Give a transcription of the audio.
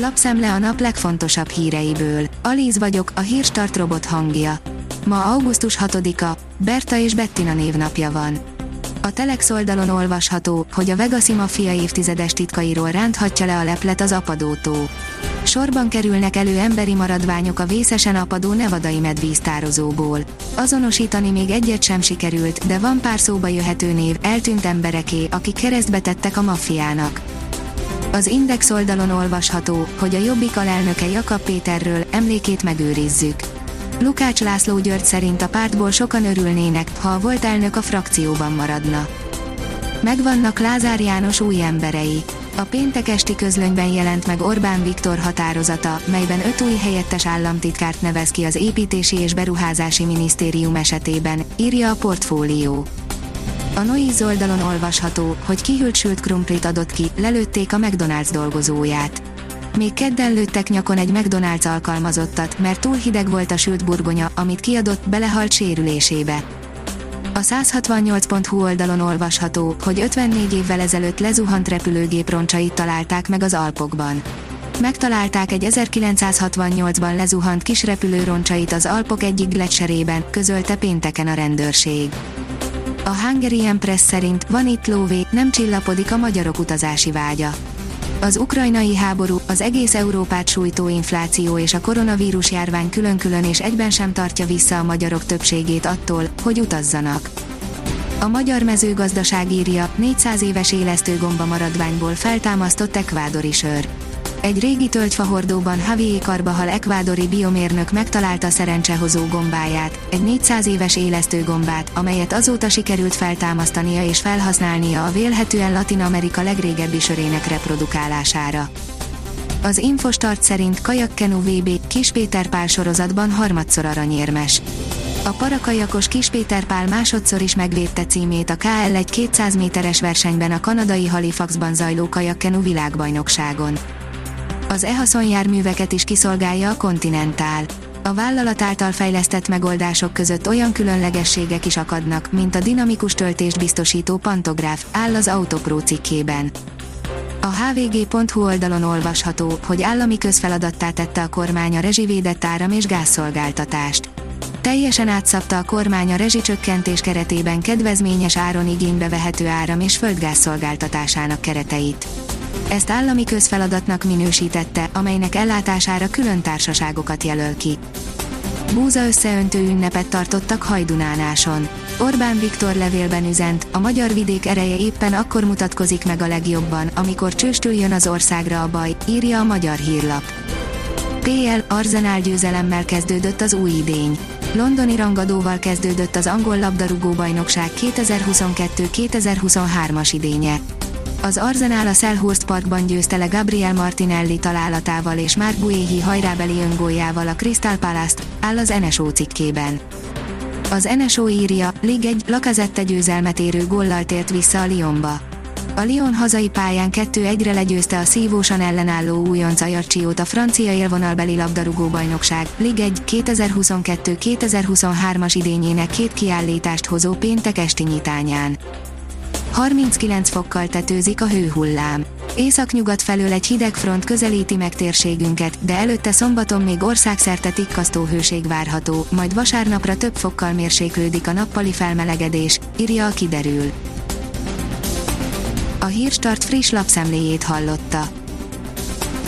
Lapszemle a nap legfontosabb híreiből. Alíz vagyok, a hírstart robot hangja. Ma augusztus 6-a, Berta és Bettina névnapja van. A Telex oldalon olvasható, hogy a Vegasi maffia évtizedes titkairól ránthatja le a leplet az apadótó. Sorban kerülnek elő emberi maradványok a vészesen apadó nevadai medvíztározóból. Azonosítani még egyet sem sikerült, de van pár szóba jöhető név, eltűnt embereké, akik keresztbe tettek a maffiának. Az Index oldalon olvasható, hogy a Jobbik alelnöke Jakab Péterről emlékét megőrizzük. Lukács László György szerint a pártból sokan örülnének, ha a volt elnök a frakcióban maradna. Megvannak Lázár János új emberei. A péntek esti közlönyben jelent meg Orbán Viktor határozata, melyben öt új helyettes államtitkárt nevez ki az építési és beruházási minisztérium esetében, írja a portfólió. A Noiz oldalon olvasható, hogy kihűlt sült krumplit adott ki, lelőtték a McDonald's dolgozóját. Még kedden lőttek nyakon egy McDonald's alkalmazottat, mert túl hideg volt a sült burgonya, amit kiadott, belehalt sérülésébe. A 168.hu oldalon olvasható, hogy 54 évvel ezelőtt lezuhant repülőgép roncsait találták meg az Alpokban. Megtalálták egy 1968-ban lezuhant kis repülő roncsait az Alpok egyik gletserében, közölte pénteken a rendőrség. A Hungarian Press szerint van itt lóvé, nem csillapodik a magyarok utazási vágya. Az ukrajnai háború, az egész Európát sújtó infláció és a koronavírus járvány külön-külön és egyben sem tartja vissza a magyarok többségét attól, hogy utazzanak. A magyar mezőgazdaság írja, 400 éves élesztőgomba maradványból feltámasztott ekvádori sör. Egy régi tölgyfahordóban Javier Carbahal ekvádori biomérnök megtalálta szerencsehozó gombáját, egy 400 éves élesztő gombát, amelyet azóta sikerült feltámasztania és felhasználnia a vélhetően Latin Amerika legrégebbi sörének reprodukálására. Az Infostart szerint Kajakkenu VB Kis Péter Pál sorozatban harmadszor aranyérmes. A parakajakos Kis Péter Pál másodszor is megvédte címét a KL1 200 méteres versenyben a kanadai Halifaxban zajló Kajakkenu világbajnokságon. Az e járműveket is kiszolgálja a Continental. A vállalat által fejlesztett megoldások között olyan különlegességek is akadnak, mint a dinamikus töltést biztosító pantográf, áll az Autopro cikkében. A hvg.hu oldalon olvasható, hogy állami közfeladattá tette a kormány a rezsivédett áram- és gázszolgáltatást. Teljesen átszabta a kormány a rezsicsökkentés keretében kedvezményes áron igénybe vehető áram- és földgázszolgáltatásának kereteit. Ezt állami közfeladatnak minősítette, amelynek ellátására külön társaságokat jelöl ki. Búza összeöntő ünnepet tartottak Hajdunánáson. Orbán Viktor levélben üzent, a magyar vidék ereje éppen akkor mutatkozik meg a legjobban, amikor csőstül jön az országra a baj, írja a magyar hírlap. PL Arzenál győzelemmel kezdődött az új idény. Londoni rangadóval kezdődött az angol labdarúgó bajnokság 2022-2023-as idénye. Az Arsenal a Selhurst Parkban győzte le Gabriel Martinelli találatával és Mark Buéhi hajrábeli öngójával a Crystal Palace-t, áll az NSO cikkében. Az NSO írja, Lig egy Lakazette győzelmet érő gollal tért vissza a Lyonba. A Lyon hazai pályán 2-1-re legyőzte a szívósan ellenálló újonc Ajacsiót a francia élvonalbeli labdarúgó bajnokság Lig 1 2022-2023-as idényének két kiállítást hozó péntek esti nyitányán. 39 fokkal tetőzik a hőhullám. Északnyugat felől egy hideg front közelíti meg térségünket, de előtte szombaton még országszerte tikkasztó hőség várható, majd vasárnapra több fokkal mérséklődik a nappali felmelegedés, írja a kiderül. A Hírstart friss lapszemléjét hallotta.